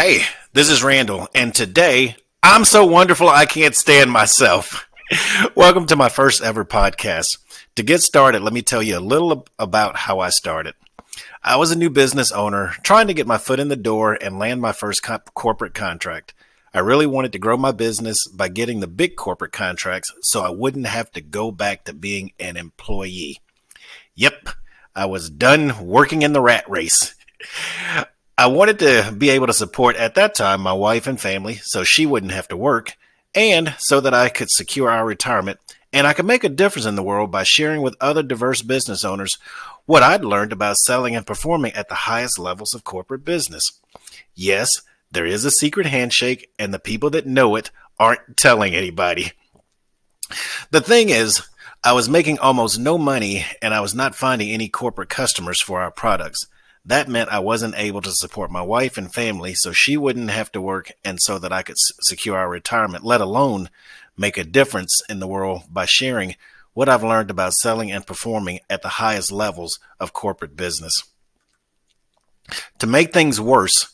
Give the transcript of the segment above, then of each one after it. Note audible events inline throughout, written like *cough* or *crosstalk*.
Hey, this is Randall, and today I'm so wonderful I can't stand myself. *laughs* Welcome to my first ever podcast. To get started, let me tell you a little about how I started. I was a new business owner trying to get my foot in the door and land my first co- corporate contract. I really wanted to grow my business by getting the big corporate contracts so I wouldn't have to go back to being an employee. Yep, I was done working in the rat race. *laughs* I wanted to be able to support at that time my wife and family so she wouldn't have to work and so that I could secure our retirement and I could make a difference in the world by sharing with other diverse business owners what I'd learned about selling and performing at the highest levels of corporate business. Yes, there is a secret handshake, and the people that know it aren't telling anybody. The thing is, I was making almost no money and I was not finding any corporate customers for our products. That meant I wasn't able to support my wife and family so she wouldn't have to work and so that I could secure our retirement, let alone make a difference in the world by sharing what I've learned about selling and performing at the highest levels of corporate business. To make things worse,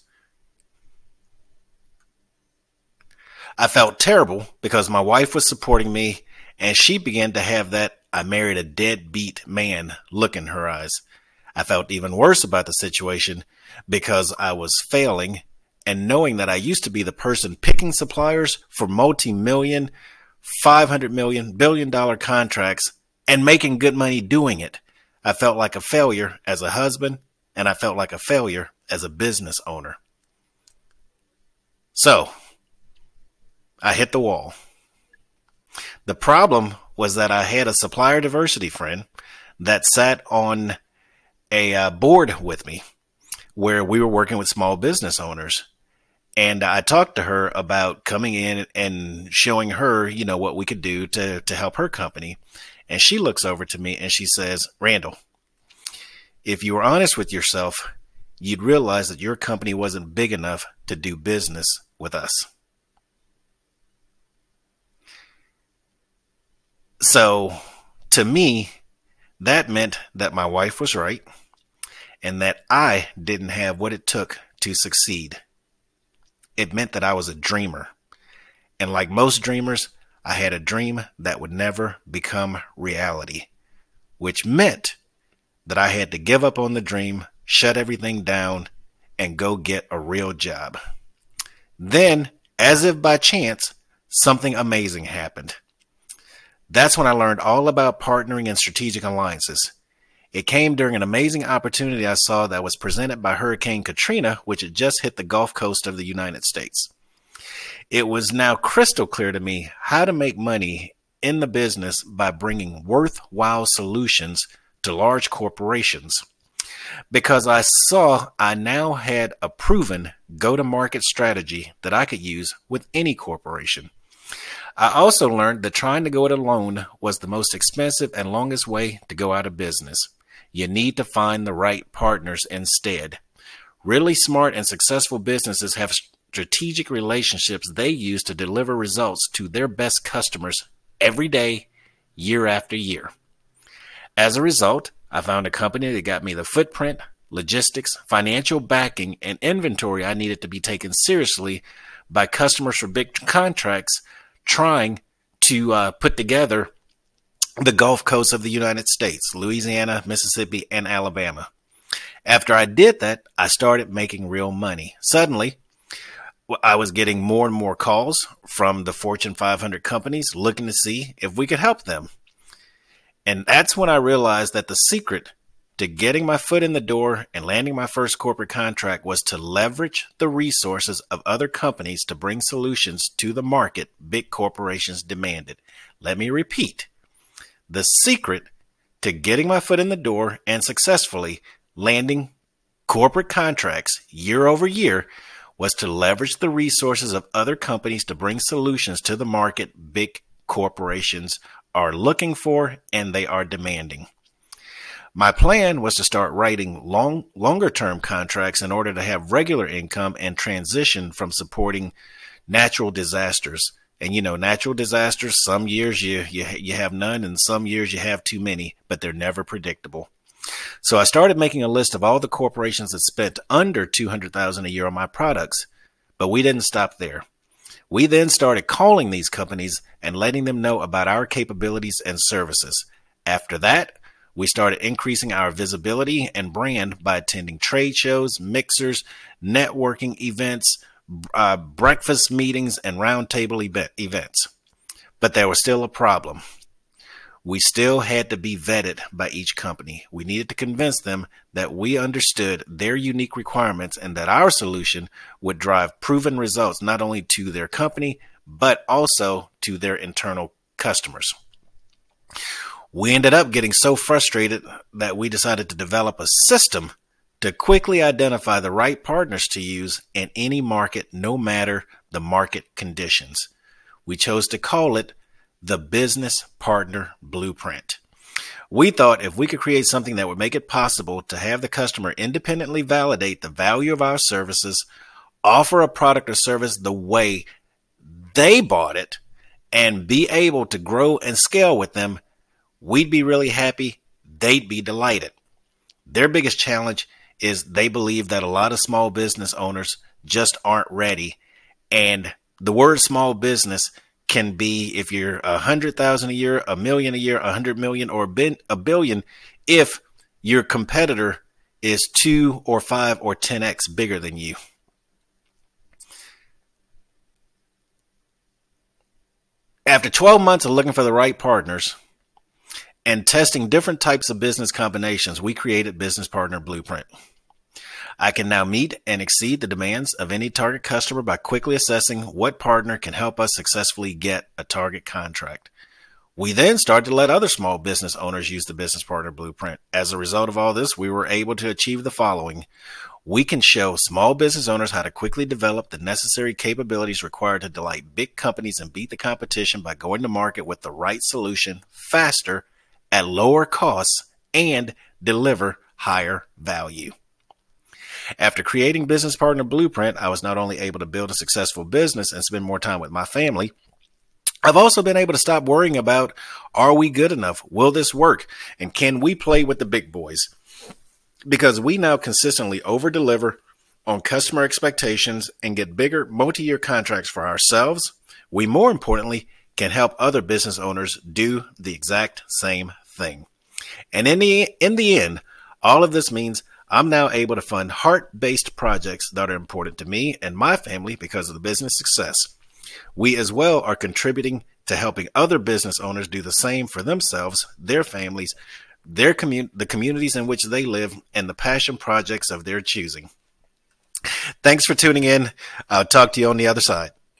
I felt terrible because my wife was supporting me and she began to have that I married a deadbeat man look in her eyes. I felt even worse about the situation because I was failing and knowing that I used to be the person picking suppliers for multi million, 500 million, billion dollar contracts and making good money doing it. I felt like a failure as a husband and I felt like a failure as a business owner. So, I hit the wall. The problem was that I had a supplier diversity friend that sat on a uh, board with me where we were working with small business owners. And I talked to her about coming in and showing her, you know, what we could do to, to help her company. And she looks over to me and she says, Randall, if you were honest with yourself, you'd realize that your company wasn't big enough to do business with us. So to me, that meant that my wife was right and that I didn't have what it took to succeed. It meant that I was a dreamer. And like most dreamers, I had a dream that would never become reality, which meant that I had to give up on the dream, shut everything down, and go get a real job. Then, as if by chance, something amazing happened. That's when I learned all about partnering and strategic alliances. It came during an amazing opportunity I saw that was presented by Hurricane Katrina, which had just hit the Gulf Coast of the United States. It was now crystal clear to me how to make money in the business by bringing worthwhile solutions to large corporations. Because I saw I now had a proven go to market strategy that I could use with any corporation. I also learned that trying to go it alone was the most expensive and longest way to go out of business. You need to find the right partners instead. Really smart and successful businesses have strategic relationships they use to deliver results to their best customers every day, year after year. As a result, I found a company that got me the footprint, logistics, financial backing, and inventory I needed to be taken seriously by customers for big contracts trying to uh, put together the Gulf Coast of the United States, Louisiana, Mississippi, and Alabama. After I did that, I started making real money. Suddenly, I was getting more and more calls from the Fortune 500 companies looking to see if we could help them. And that's when I realized that the secret to getting my foot in the door and landing my first corporate contract was to leverage the resources of other companies to bring solutions to the market big corporations demanded. Let me repeat the secret to getting my foot in the door and successfully landing corporate contracts year over year was to leverage the resources of other companies to bring solutions to the market big corporations are looking for and they are demanding. My plan was to start writing long, longer term contracts in order to have regular income and transition from supporting natural disasters. And you know, natural disasters, some years you, you, you have none and some years you have too many, but they're never predictable. So I started making a list of all the corporations that spent under 200,000 a year on my products. But we didn't stop there. We then started calling these companies and letting them know about our capabilities and services. After that, we started increasing our visibility and brand by attending trade shows, mixers, networking events, uh, breakfast meetings, and roundtable event- events. But there was still a problem. We still had to be vetted by each company. We needed to convince them that we understood their unique requirements and that our solution would drive proven results not only to their company, but also to their internal customers. We ended up getting so frustrated that we decided to develop a system to quickly identify the right partners to use in any market, no matter the market conditions. We chose to call it the business partner blueprint. We thought if we could create something that would make it possible to have the customer independently validate the value of our services, offer a product or service the way they bought it, and be able to grow and scale with them, we'd be really happy. They'd be delighted. Their biggest challenge is they believe that a lot of small business owners just aren't ready. And the word small business can be if you're a hundred thousand a year, a million a year, a hundred million, or a billion, if your competitor is two or five or 10x bigger than you. After 12 months of looking for the right partners and testing different types of business combinations, we created Business Partner Blueprint. I can now meet and exceed the demands of any target customer by quickly assessing what partner can help us successfully get a target contract. We then started to let other small business owners use the business partner blueprint. As a result of all this, we were able to achieve the following. We can show small business owners how to quickly develop the necessary capabilities required to delight big companies and beat the competition by going to market with the right solution faster at lower costs and deliver higher value. After creating Business Partner Blueprint, I was not only able to build a successful business and spend more time with my family, I've also been able to stop worrying about are we good enough? Will this work? And can we play with the big boys? Because we now consistently over deliver on customer expectations and get bigger multi year contracts for ourselves, we more importantly can help other business owners do the exact same thing. And in the, in the end, all of this means I'm now able to fund heart based projects that are important to me and my family because of the business success. We as well are contributing to helping other business owners do the same for themselves, their families, their commun- the communities in which they live, and the passion projects of their choosing. Thanks for tuning in. I'll talk to you on the other side.